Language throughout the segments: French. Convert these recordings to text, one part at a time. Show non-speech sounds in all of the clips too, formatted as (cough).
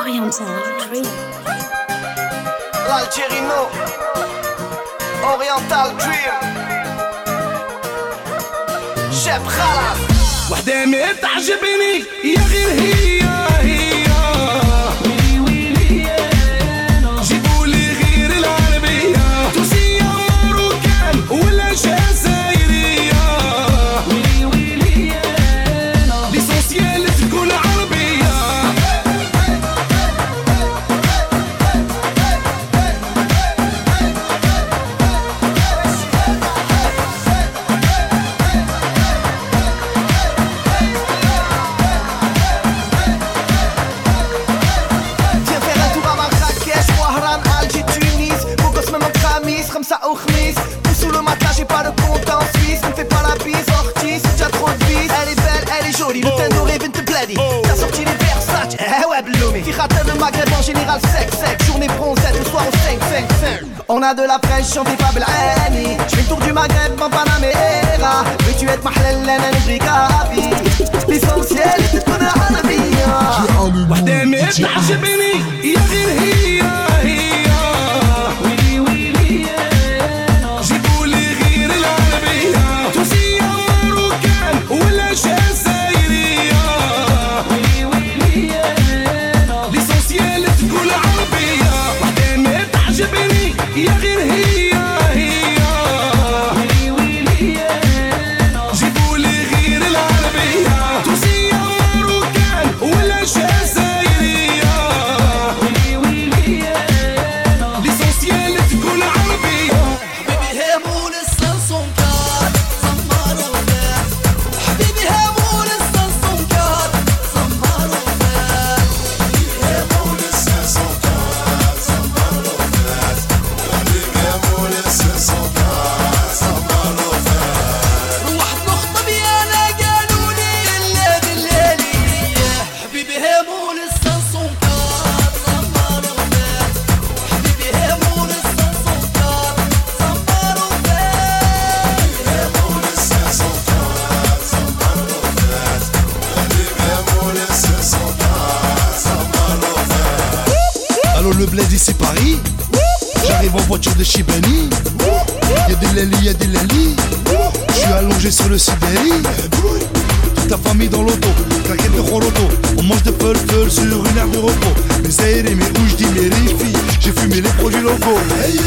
Oriental Dream. L'Algérino. Oriental Dream. شاب خلاص وحدة ما تعجبني يا غير هي هي Blooming Pirater de Maghreb en général sec, sec Journée bronzette, le soir au 5, 5, 5 On a de la fraîche, chantée pas Belani Je fais le tour du Maghreb en Panamera Veux-tu être mahlel, lana, brigabi L'essentiel, c'est qu'on a la vie وحدة ما تعجبني يا غير هي هي J'arrive en voiture de Chibani Y'a des lali, y'a des lali Je suis allongé sur le Sibérie. Toute ta famille dans l'auto Claquette de Roloto On mange de peul peul sur une aire de repos. Mes aérés, mes dis mes rifi J'ai fumé les produits locaux. Hey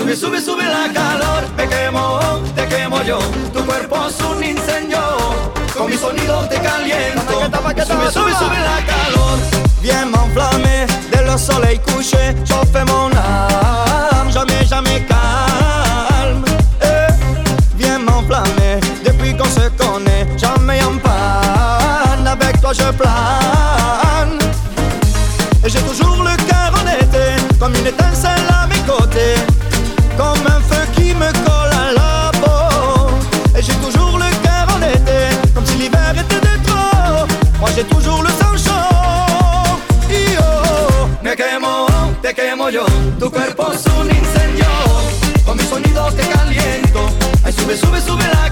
Sube, sube, sube la calor, te quemo, te quemo yo. Tu cuerpo es un incendio, con mi sonido te caliento. Sube, sube, sube la calor. Viens m'enflammer, de le soleil couché, chauffez mon sube, sube la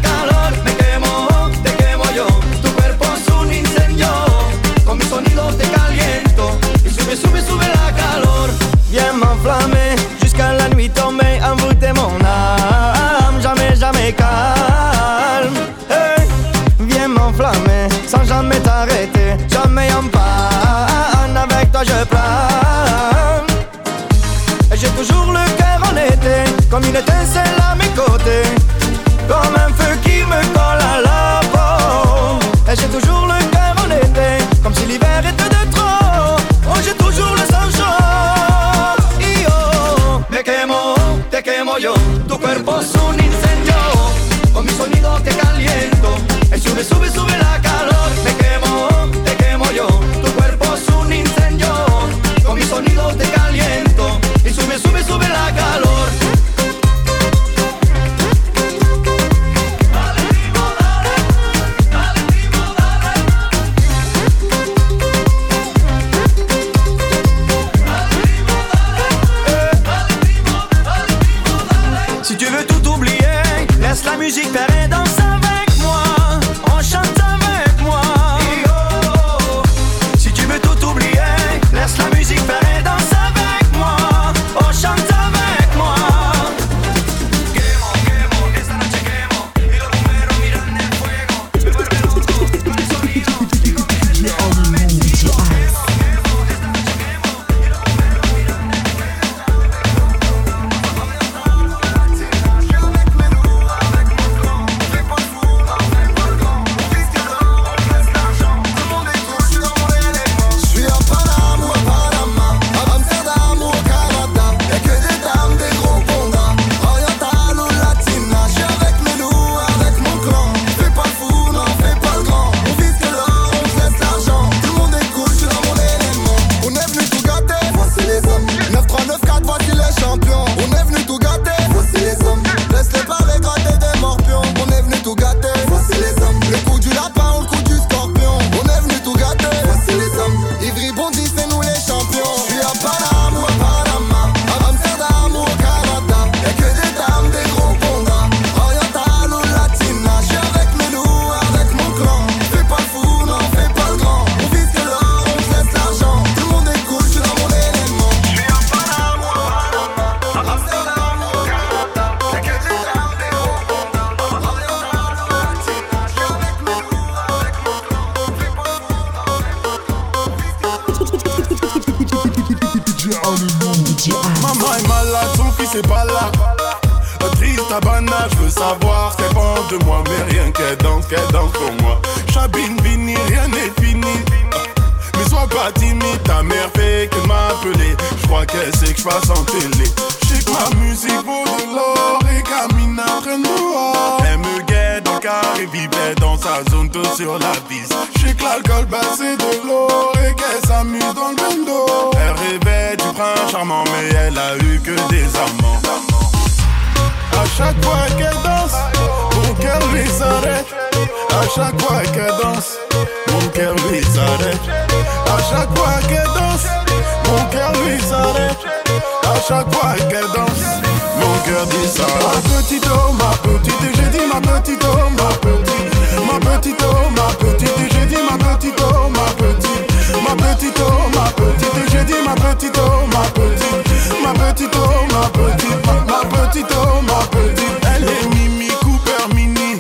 petite oh, ma petite, ma petite oh, ma petite, ma, ma petite oh, ma petite. Elle est Mimi Cooper Mini,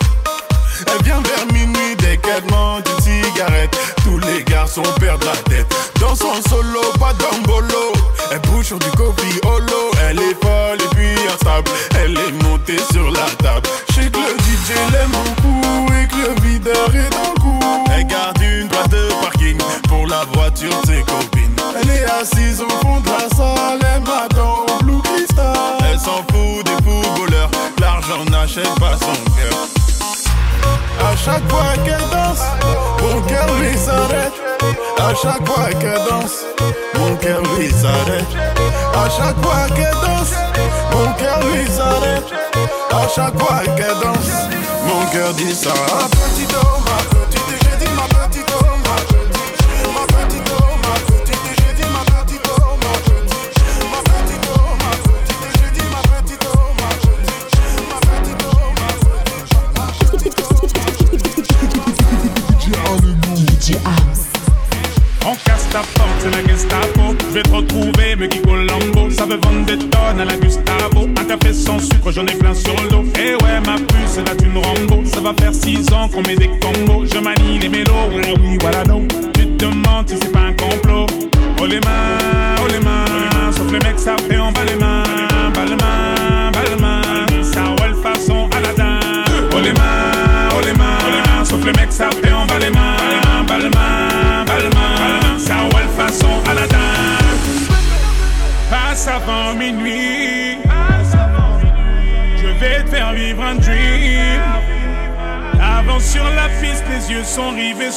elle vient vers minuit dès qu'elle demande une cigarette. Tous les garçons perdent la tête. Dans son solo, pas d'homme. chaque fois qu'elle danse, mon cœur lui s'arrête. À chaque fois qu'elle danse, mon cœur lui s'arrête. À chaque fois qu'elle danse, mon cœur lui s'arrête. À chaque fois qu'elle danse, mon cœur dit ça.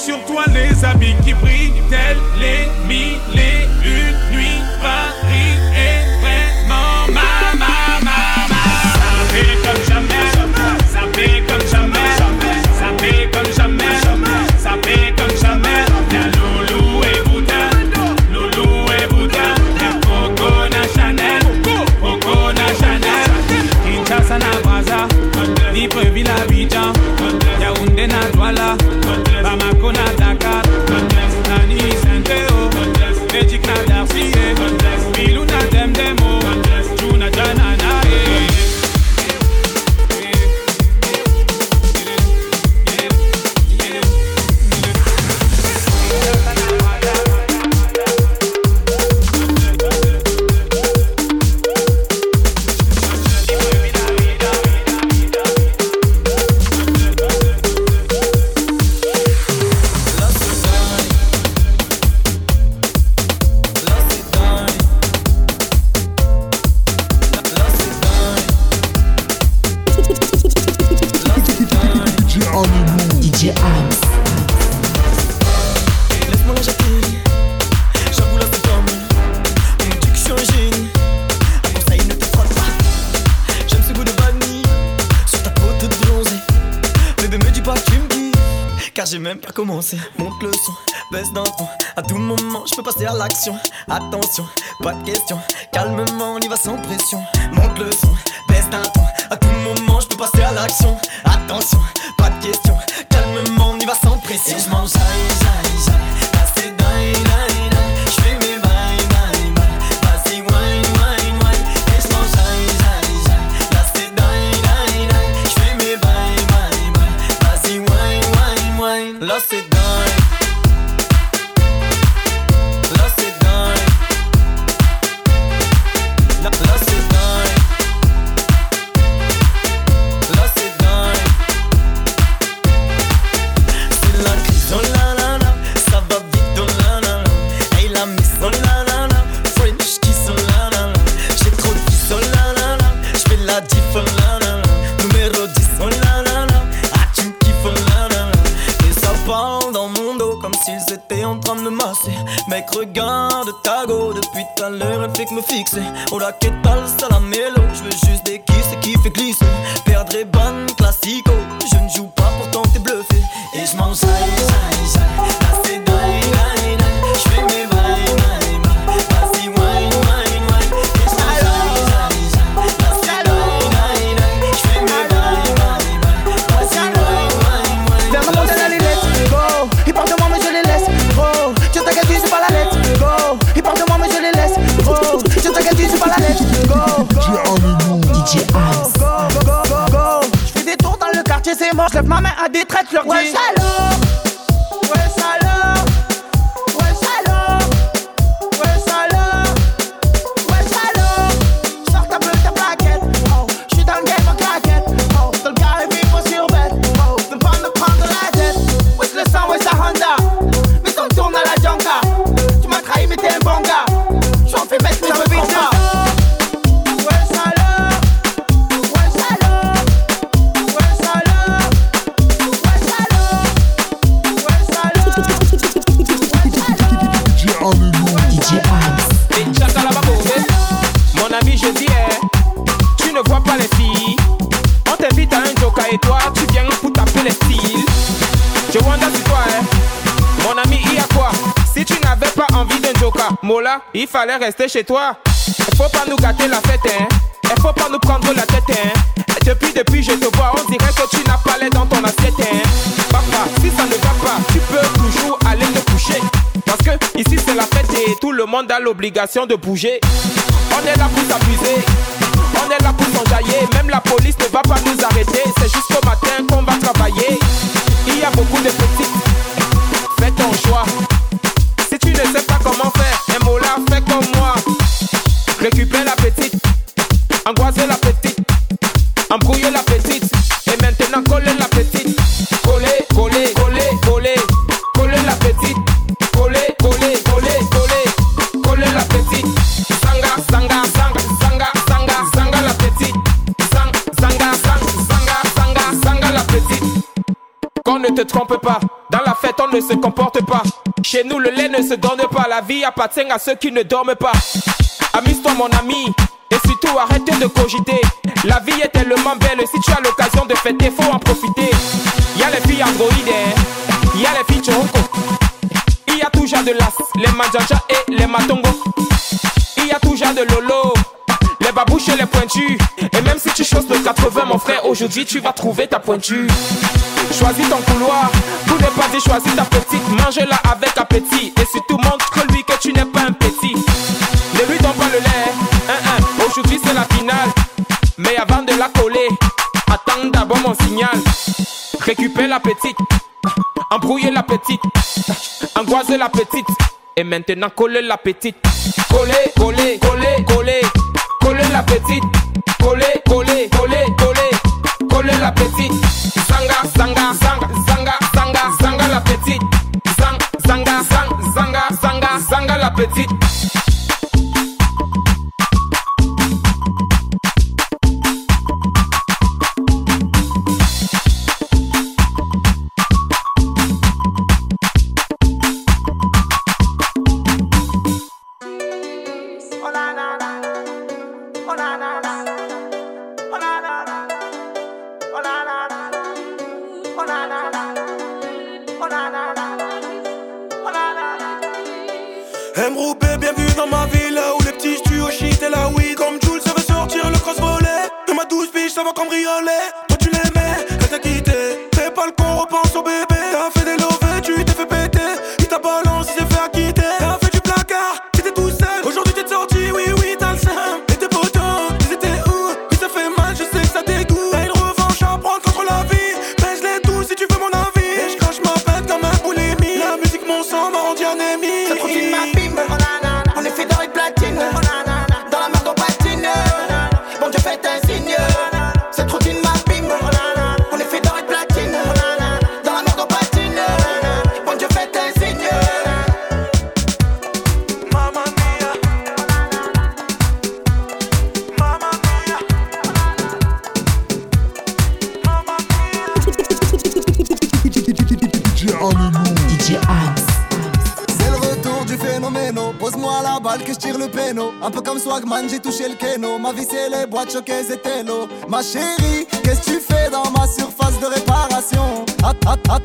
sur toi les habits qui brillent, but it's Je ne joue pas, pourtant t'es bluffé. Et je m'en saille. Traites, je leur. Ouais, il fallait rester chez toi. Faut pas nous gâter la fête, hein. Faut pas nous prendre la tête, hein. Depuis, depuis, je te vois, on dirait que tu n'as pas l'air dans ton assiette, hein. Papa, si ça ne va pas, tu peux toujours aller te coucher. Parce que ici c'est la fête et tout le monde a l'obligation de bouger. On est là pour s'amuser, on est là pour s'enjailler. Même la police ne va pas nous arrêter. C'est jusqu'au matin qu'on va travailler. Angoisser la petite, embrouiller la petite. Et maintenant coller la petite. Coller, coller, coller, coller. Coller la petite. Coller, coller, coller, coller. Coller la petite. Sanga, sanga, sanga, sanga, sanga, sanga la petite. Sang, sanga, sang, sanga, sanga, sanga la petite. Qu'on ne te trompe pas, dans la fête on ne se comporte pas. Chez nous le lait ne se donne pas, la vie appartient à ceux qui ne dorment pas. Amuse-toi mon ami, surtout arrête de cogiter. La vie est tellement belle, si tu as l'occasion de fêter, faut en profiter. Y a les filles androïdes, y a les filles choroko. Il y a toujours de l'as, les manjaja et les matongo. Il y a toujours de lolo, les babouches et les pointus. Et même si tu choses le 80, mon frère, aujourd'hui tu vas trouver ta pointure. Choisis ton couloir, tout n'est pas dit, choisis ta petite. Mange-la avec appétit. Et surtout montre-lui que tu n'es pas un aujourd'hui c'est la finale. Mais avant de la coller, attends d'abord mon signal. Récupère la petite, embrouiller la petite, angoiser la petite. Et maintenant coller la petite. Coller, coller, coller, coller. Coller la petite. Coller, coller, coller, coller. Coller la petite. Zanga, zanga, zanga, zanga, zanga, zanga la petite. Zang, zanga, zang, zanga, zanga, zanga la petite. Ça va cambrioler. Toi tu l'aimais, elle t'a quitté. Fais pas le con, repense au bébé. T'as fait des lovés, tu t'es fait péter. Il t'a balancé, il s'est fait acquitter. Pose-moi la balle que je tire le péno. Un peu comme Swagman, j'ai touché le keno. Ma vie, c'est les boîtes choquées et télo. Ma chérie, qu'est-ce que tu fais dans ma surface de réparation?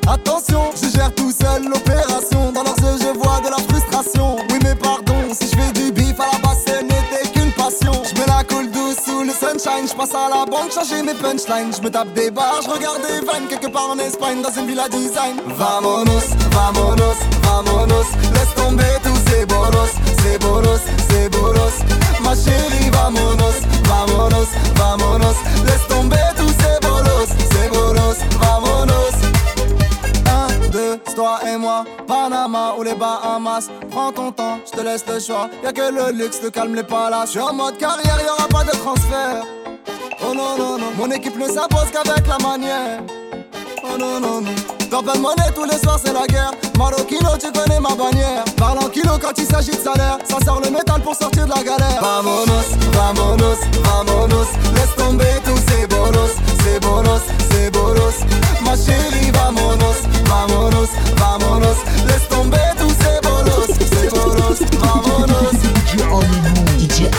attention, je gère tout seul l'opération. Dans leurs yeux, je vois de la frustration. Oui, mais pardon, si je fais du bif à la base, ce n'était qu'une passion. Je me la coule douce sous le sunshine. Je passe à la banque, changer mes punchlines. Je me tape des barres, je regarde des vannes quelque part en Espagne dans une villa design. Vamonos, vamonos, vamonos. Laisse tomber tous ces bolos, ces bolos, ces bolos. Ma chérie, vamonos, vamonos, vamonos. Laisse tomber tous ces bolos, ces bolos, vamonos. Un, deux, c'est toi et moi, Panama ou les Bahamas. Prends ton temps, je te laisse le choix. Y'a que le luxe, le calme, les palaces. Je suis en mode carrière, y'aura pas de transfert. Oh non, non, non, mon équipe ne s'impose qu'avec la manière. Oh non, non, non. Purple monnaie tous les soirs, c'est la guerre. Marokino, tu connais ma bannière. Parle en kilo quand il s'agit de salaire. Ça sort le métal pour sortir de la galère. Vamonos, vamonos, vamonos. Laisse tomber tous ces bolos, ces bolos, ces bolos. Ma chérie, vamonos, vamonos, vamonos. Laisse tomber tous ces bolos, ces bolos, vamonos. (laughs) DJ.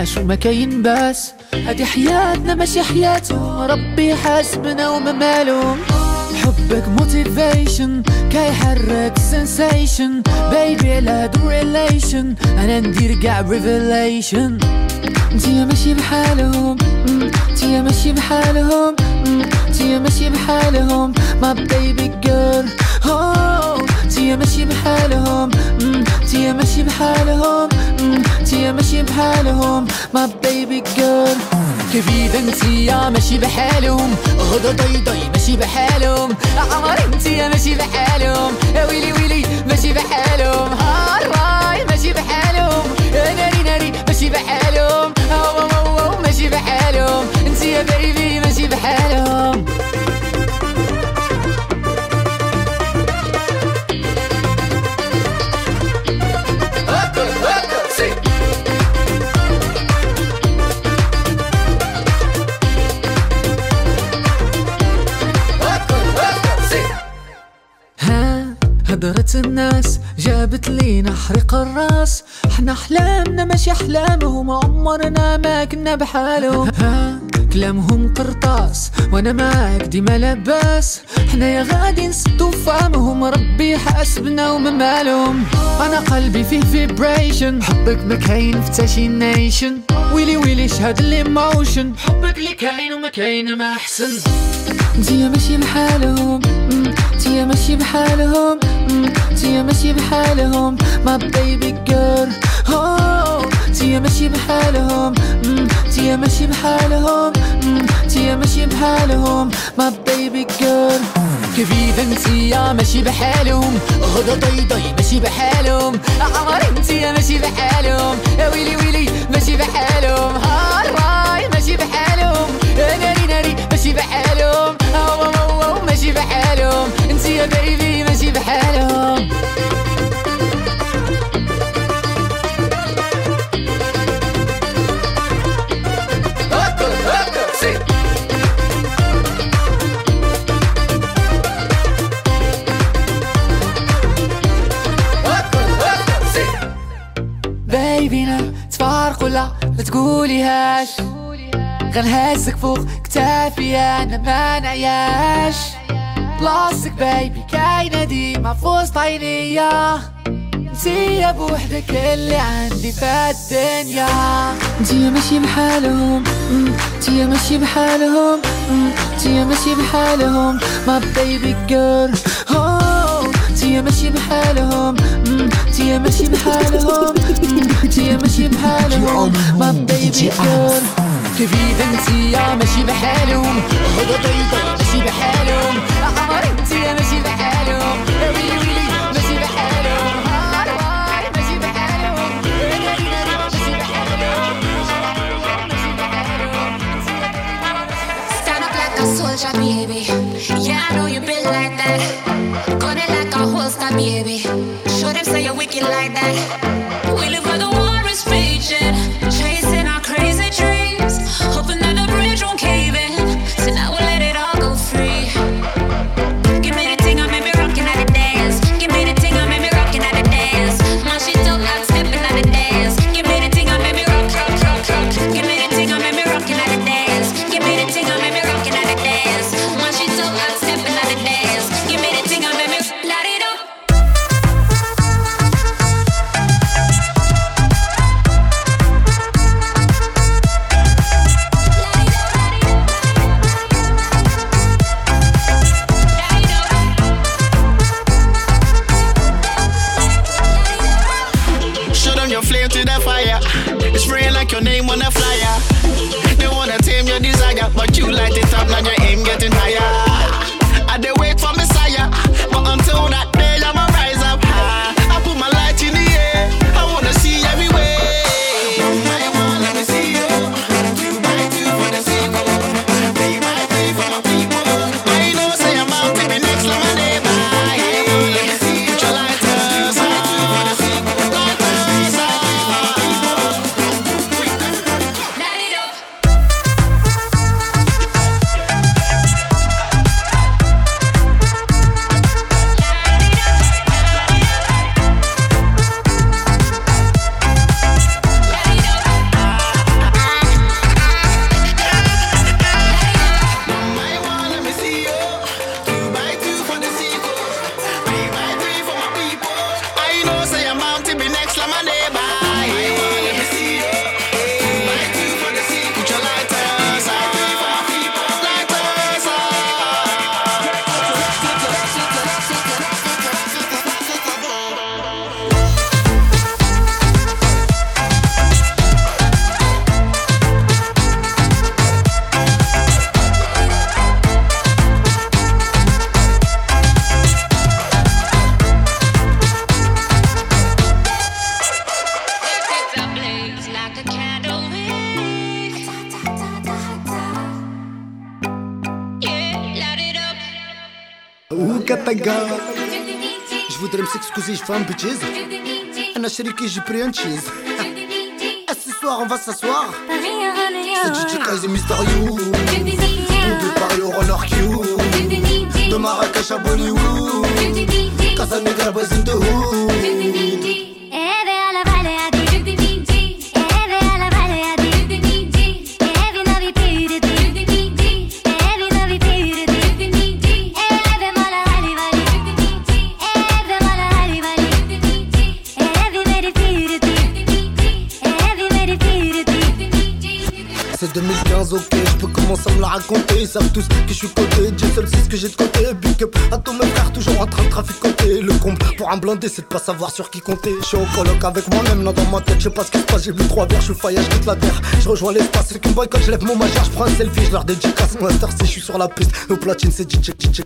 ماشي وما كاين باس. هادي حياتنا ماشي حياته ربي حاسبنا وما ماله. حبك موتيفيشن كيحرك سنسيشن بيبي على دو ريليشن أنا ندير كاع ريفيليشن انتي ماشي بحالهم. انتي ماشي بحالهم. انتي ماشي بحالهم. ما بيبي girl. Oh. تيا ماشي بحالهم. تيا ماشي بحالهم. تيا ماشي بحالهم. My baby girl. كبيدة انتيا ماشي بحالهم؟ غدا ضي ضي ماشي بحالهم. آه، آه، آه، عمر انتيا ماشي بحالهم. أحلامهم عمرنا ما كنا بحالهم. كلامهم قرطاس وأنا معاك ديما لاباس. حنايا غادي نسدو فامهم ربي حاسبنا وما مالهم أنا قلبي فيه فيبريشن حبك ما كاين في تاشي نيشن ويلي ويلي شهاد الايموشن حبك اللي كاين وما كاين ما أحسن. أنتي ماشي بحالهم أنتي ماشي بحالهم أنتي ماشي بحالهم. ما بيبي جير. تيا ماشي بحالهم تيا ماشي بحالهم تيا ماشي بحالهم. ما بيبي جير كيف انتي يا ماشي بحالهم؟ غدا ضيضي ماشي بحالهم. عمر انتي يا ماشي بحالهم. يا ويلي ويلي ماشي بحالهم. هاي ماشي بحالهم. ناري ناري ماشي بحالهم. هو هو ماشي بحالهم. انتي يا بيبي ماشي بحالهم. تقوليهاش. غنهزك فوق كتافي أنا ما نعياش. بلاصتك بيبي كاينة ديما فوسط عينيا. انتي بوحدك اللي عندي في الدنيا. انتي ماشي بحالهم انتي ماشي بحالهم انتي ماشي بحالهم. ما بيبي جير انتي ماشي بحالهم انتي ماشي بحالهم. (laughs) انتي ماشي بحالهم. ما بيبي كون كيفي بنتي يا ماشي بحالهم. غدا ماشي بحالهم. عمر انتي ماشي بحالهم kuzifanya bitches anashirikisha prianchis ce soir on va s'asseoir. C'est DJ Kaze et Mister You. De Paris au Runner Q. De Marrakech à Bollywood. Casa Casamigra Basin de Hood ça me l'a raconté. Ils savent tous que je suis coté. Dieu seul sait ce que j'ai de côté. Big up à tous mes frères, toujours en train de trafic traficoter. Le comble pour un blindé, c'est de pas savoir sur qui compter. Je suis au coloc avec moi-même, là dans ma tête, je sais pas ce qui se passe. J'ai bu trois verres, je suis faillage toute la terre. Je rejoins l'espace, c'est qu'une boy quand je lève mon majeur, je prends un selfie, je leur dédicace mon si je suis sur la piste. Nos platines, c'est DJ, DJ.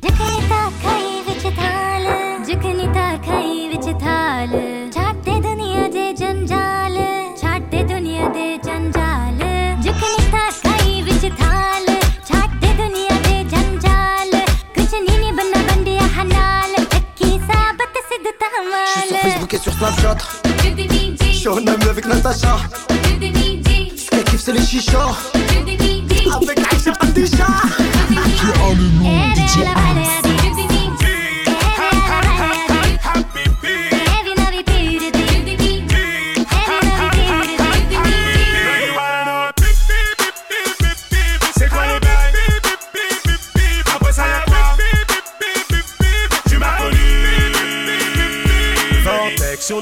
Sur Snapchat. Je suis en ami avec Natacha. Ce qu'elle kiffe, c'est les chichas. Avec Aïcha as le nom DJ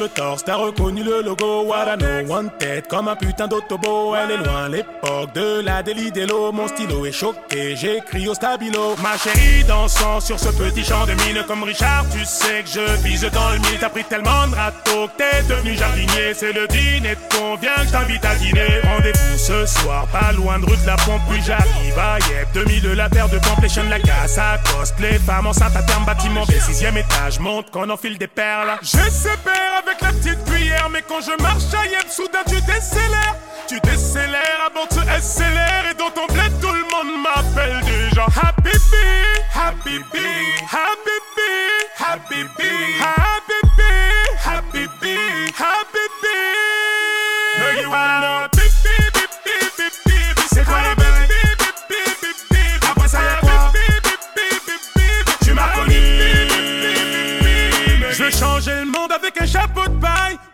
le torse, t'as reconnu le logo. Warano, tête comme un putain d'autobo. Elle est loin l'époque de la délit d'Elo Mon stylo est choqué, j'écris au stabilo. Ma chérie dansant sur ce petit champ de mine. Comme Richard, tu sais que je vise dans le mille. T'as pris tellement de râteaux que t'es devenu jardinier. C'est le dîner de con, viens que t'invite à dîner. Rendez-vous ce soir, pas loin de rue de la pompe Puis j'arrive à Yep, 2000 la paire de complétion de la casse à coste Les femmes enceintes à terme, bâtiment B, sixième étage Monte qu'on enfile des perles. Je sépare avec la petite cuillère Mais quand je marche à soudain tu décélères. Tu décélères avant de se SLR Et dans ton bled tout le monde m'appelle déjà. Happy Happy Bee, Happy Bee, Happy Bee, Happy Bee,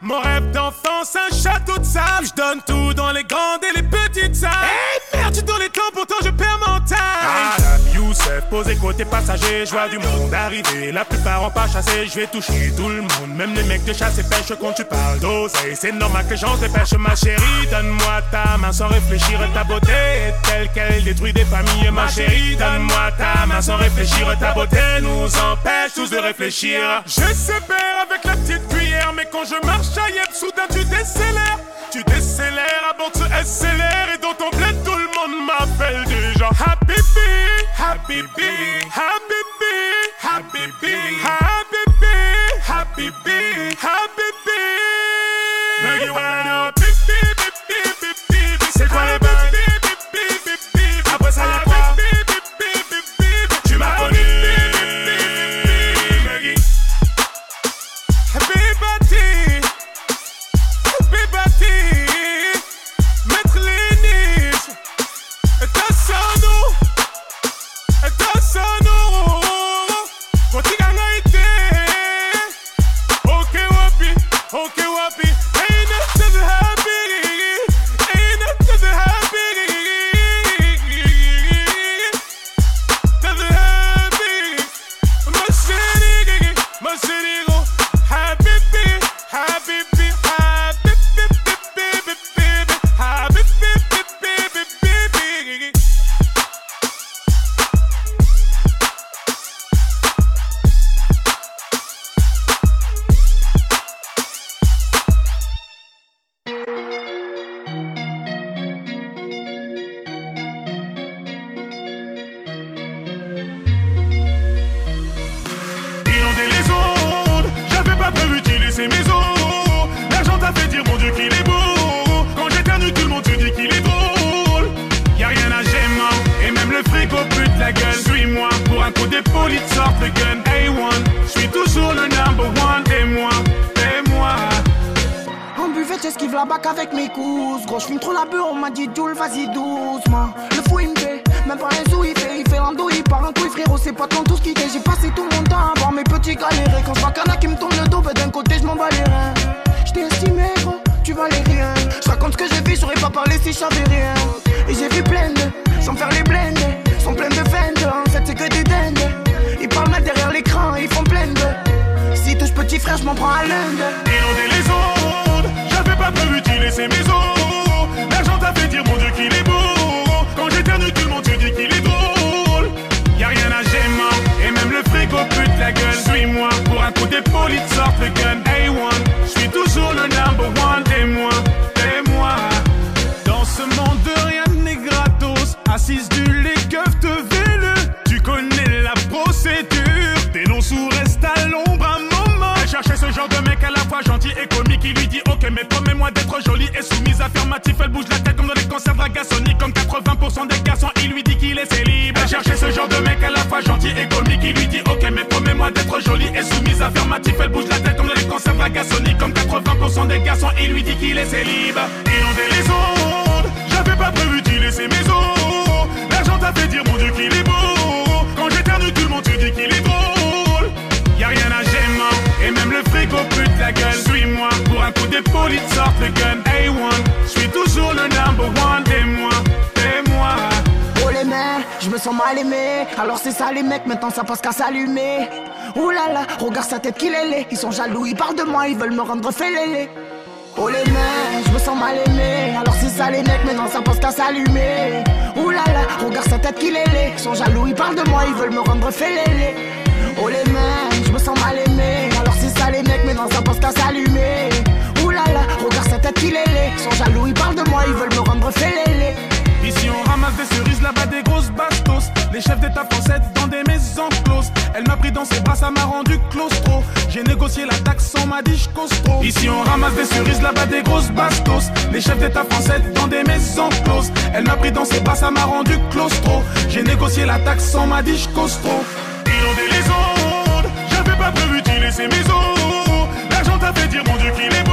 Mon rêve d'enfance, un château de sable. Je donne tout dans les grandes et posé côté passager Je vois du monde arriver, la plupart ont pas chassé Je vais toucher tout le monde, même les mecs de chasse et pêche Quand tu parles d'oseille, c'est normal que j'en dépêche Ma chérie, donne-moi ta main sans réfléchir. Ta beauté est telle qu'elle détruit des familles. Ma chérie, donne-moi ta main sans réfléchir. Ta beauté nous empêche tous de réfléchir. Je sépare avec la petite cuillère Mais quand je marche à Yep, soudain tu décélères. Tu décélères de se SLR Et dans ton bled Happy Bee, Happy Bee, Happy Bee, Happy je me sens mal aimé. Alors c'est ça les mecs, maintenant ça passe qu'à s'allumer. Ouh là regarde sa tête qu'il est laid. Ils sont jaloux, ils parlent de moi, ils veulent me rendre félélé. Oh les mecs, je me sens mal aimé. Alors c'est ça les mecs, maintenant ça passe qu'à s'allumer. Ouh là regarde sa tête qu'il est laid. Ils sont jaloux, ils parlent de moi, ils veulent me rendre félélé. Oh les mecs, je me sens mal aimé. Alors c'est ça les mecs, maintenant ça passe qu'à s'allumer. Ouh là regarde sa tête qu'il est laid. Ils sont jaloux, ils parlent de moi, ils veulent me rendre félélé. Ici on ramasse des cerises, là-bas des grosses bastos. Les chefs d'état français dans des maisons closes. Elle m'a pris dans ses bras, ça m'a rendu claustro. J'ai négocié la taxe, on m'a dit j'costro. Ici on ramasse des cerises, là-bas des grosses bastos. Les chefs d'état français dans des maisons closes. Elle m'a pris dans ses bras, ça m'a rendu claustro. J'ai négocié la taxe, on m'a dit j'costro. Inonder les ondes, j'avais pas prévu d'y laisser mes os. L'argent t'a fait dire mon Dieu qu'il est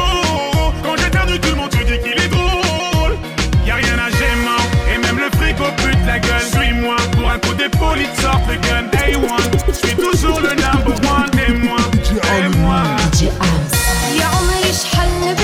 Suis-moi, pour un coup d'épaule, il te sort le gun. A1, je suis toujours le number one. Des moi, des moi. يا عمري شحال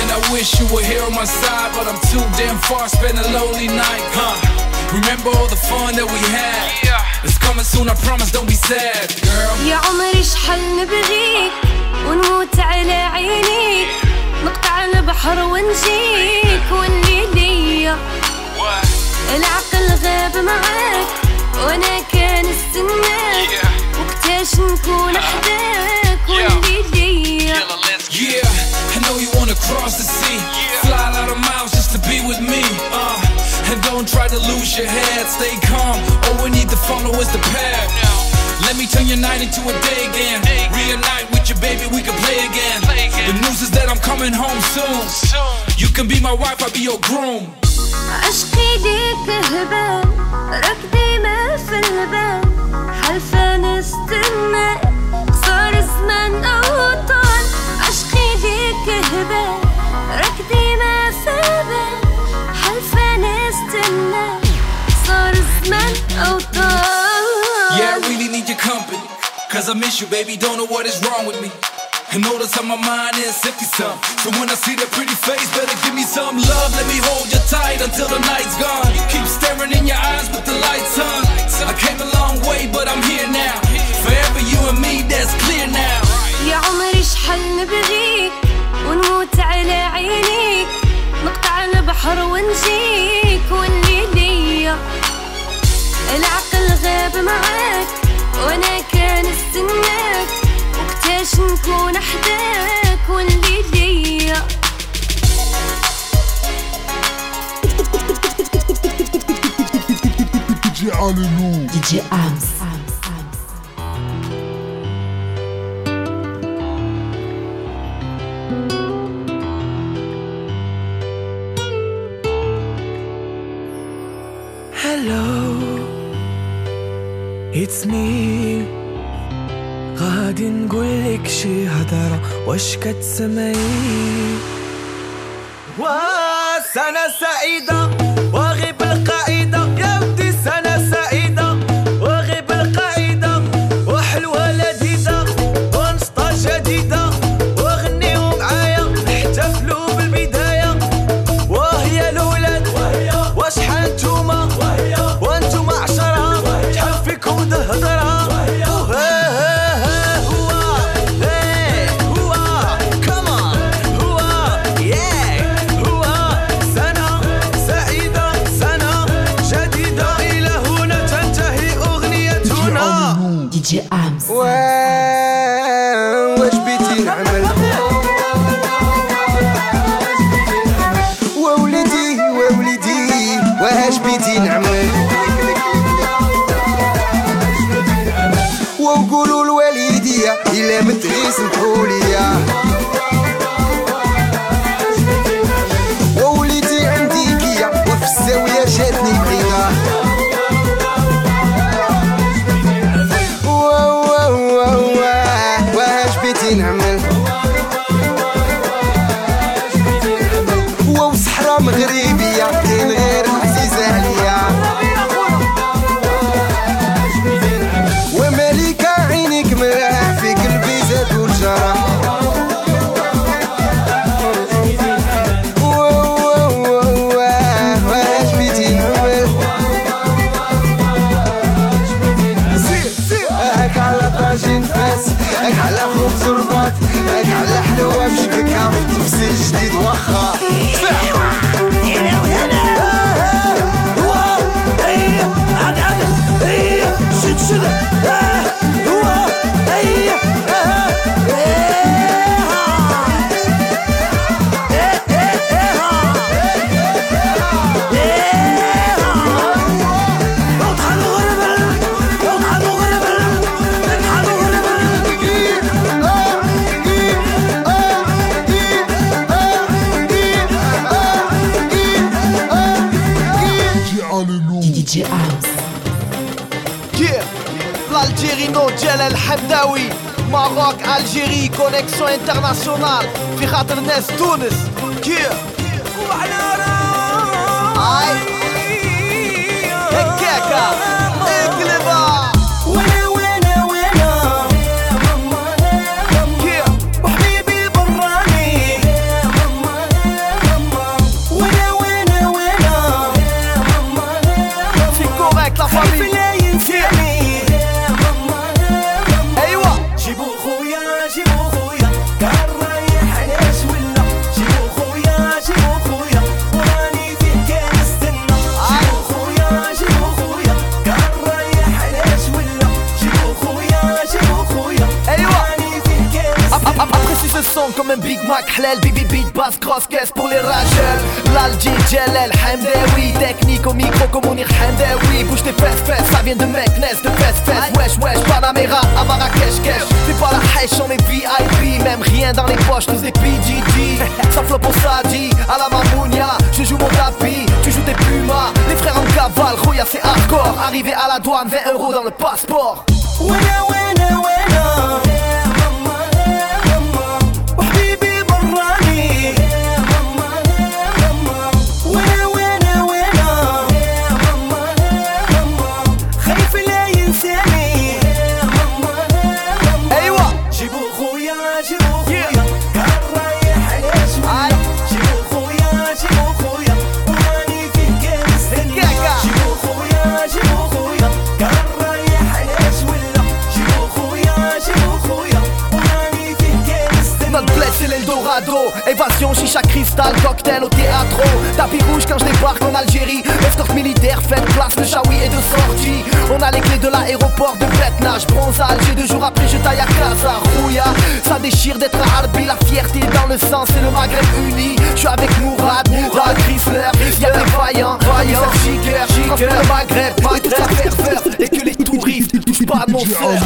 And I wish you were here on my side, but I'm too damn far, spend a lonely night. Huh? Remember all the fun that we had? It's coming soon, I promise. Don't be sad, girl. يا عمري شحال نبغيك ونموت على عينيك نقطع البحر ونجيك واللي ليا العقل غاب معاك وأنا كان استناك وقتاش نكون حداك lose your head, stay calm. All we need to follow is the path. Let me turn your night into a day again. Reunite with your baby, we can play again. The news is that I'm coming home soon. You can be my wife, I'll be your groom. عشقي ليك هبال راك ديما في البال حلفة نستنى صار الزمان أوطان عشقي ليك هبال راك ديما في البال حلفة نستنى صار الزمان أوطان Yeah, I really need your company. Cause I miss you, baby, don't know what is wrong with me. And notice how my mind is empty some. So when I see that pretty face, better give me some love. Let me hold you tight until the night's gone. Keep staring in your eyes with the lights on. I came a long way, but I'm here now. Forever you and me, that's clear now. يا عمري شحال نبغيك ونموت على عينيك نقطع البحر ونجيك واللي ليا العقل غاب معاك وأنا كان استناك وقتاش نكون حداك واللي ليا DJ Alelu. DJ Arms. Hello, it's me. غادي نقولك شي هضرة واش كتسمعي؟ وسنة سعيدة. Algérie, connexion internationale في خاطر ناس تونس Yeah. هاي هكاكا Mac Hlel, Bibi Beat, basse grosse caisse pour les rachels L'Alji, Jalel, Hamdawi Technique au micro comme on y Hamdawi Bouge tes fesses, fesses, ça vient de Meknes, de fesses, fesses. Wesh, wesh, Panamera, à Marrakech, cash C'est pas la hache, on est VIP Même rien dans les poches, tous des PGG (laughs) Ça flop au Sadi, à la Mamounia. Je joue mon tapis, tu joues tes pumas. Les frères en cavale, Roya c'est hardcore. Arrivé à la douane, 20 euros dans le passeport. Chicha, cristal, cocktail au théâtre. Tapis rouge quand je débarque en Algérie. Escorte militaire, fête, place de Chaoui et de sortie On a les clés de l'aéroport de Betnage Bronze à Alger, deux jours après je taille à Casa Rouya, ça déchire d'être à Arbi La fierté dans le sang, c'est le Maghreb uni. Je suis avec Mourad, Mourad, Chrysler. Y'a des vaillants, vaillants, Giger, Giger le Maghreb, ferveur Et que les touristes ne (laughs) touchent pas à mon frère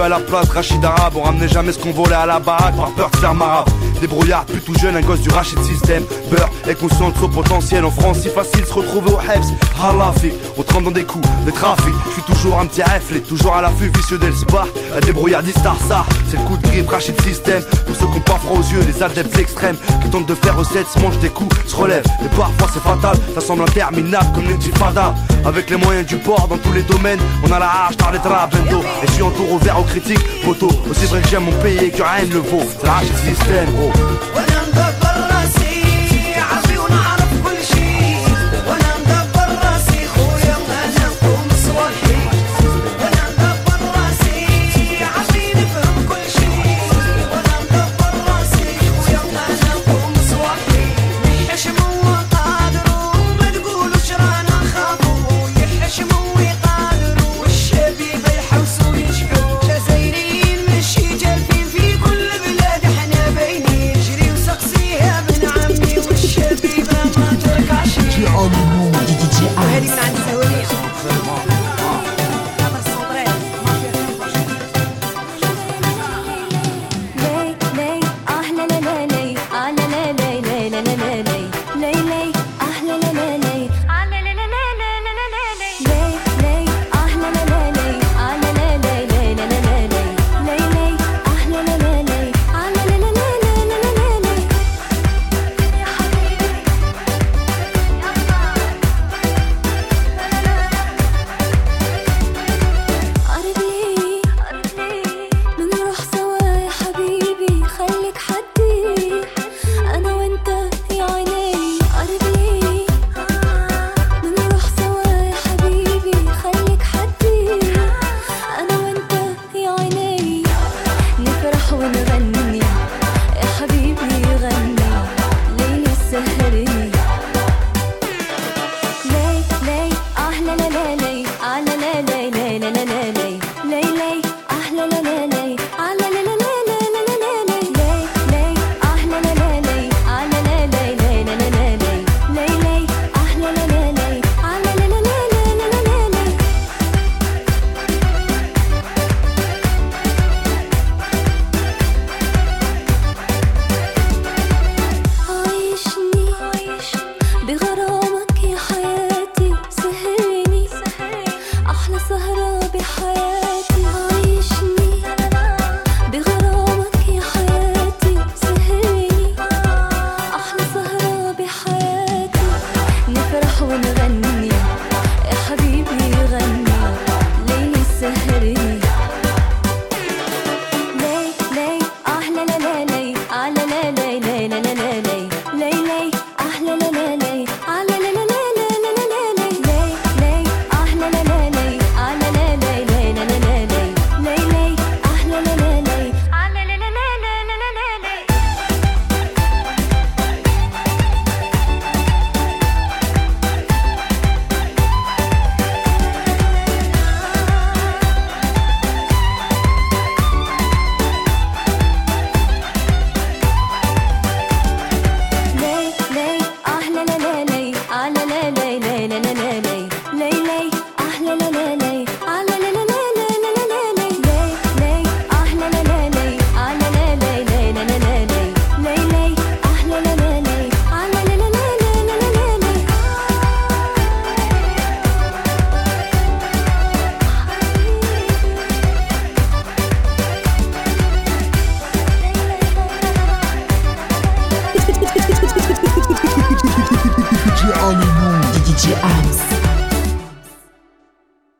à la place, Rachid Arabe. On ramenait jamais ce qu'on volait à la baraque par peur de faire marave. Débrouillard, plus tout jeune, un gosse du Rachid de système. Et conscient de son potentiel en France, si facile se retrouver au Hefs. Halafi, on tremble dans des coups, des trafics. Je suis toujours un petit reflet, toujours à l'affût, vicieux d'El Spa. La débrouillardise ça, c'est le coup de grippe, rachis de système. Pour ceux qui ont pas froid aux yeux, les adeptes extrêmes qui tentent de faire recette, se mangent des coups, se relèvent. Et parfois c'est fatal, ça semble interminable comme l'intifada. Avec les moyens du port dans tous les domaines, on a la hache, par les bendo. Et je suis entouré ouvert aux critiques, photo. Aussi vrai que j'aime mon pays que rien ne le vaut. C'est le système, gros.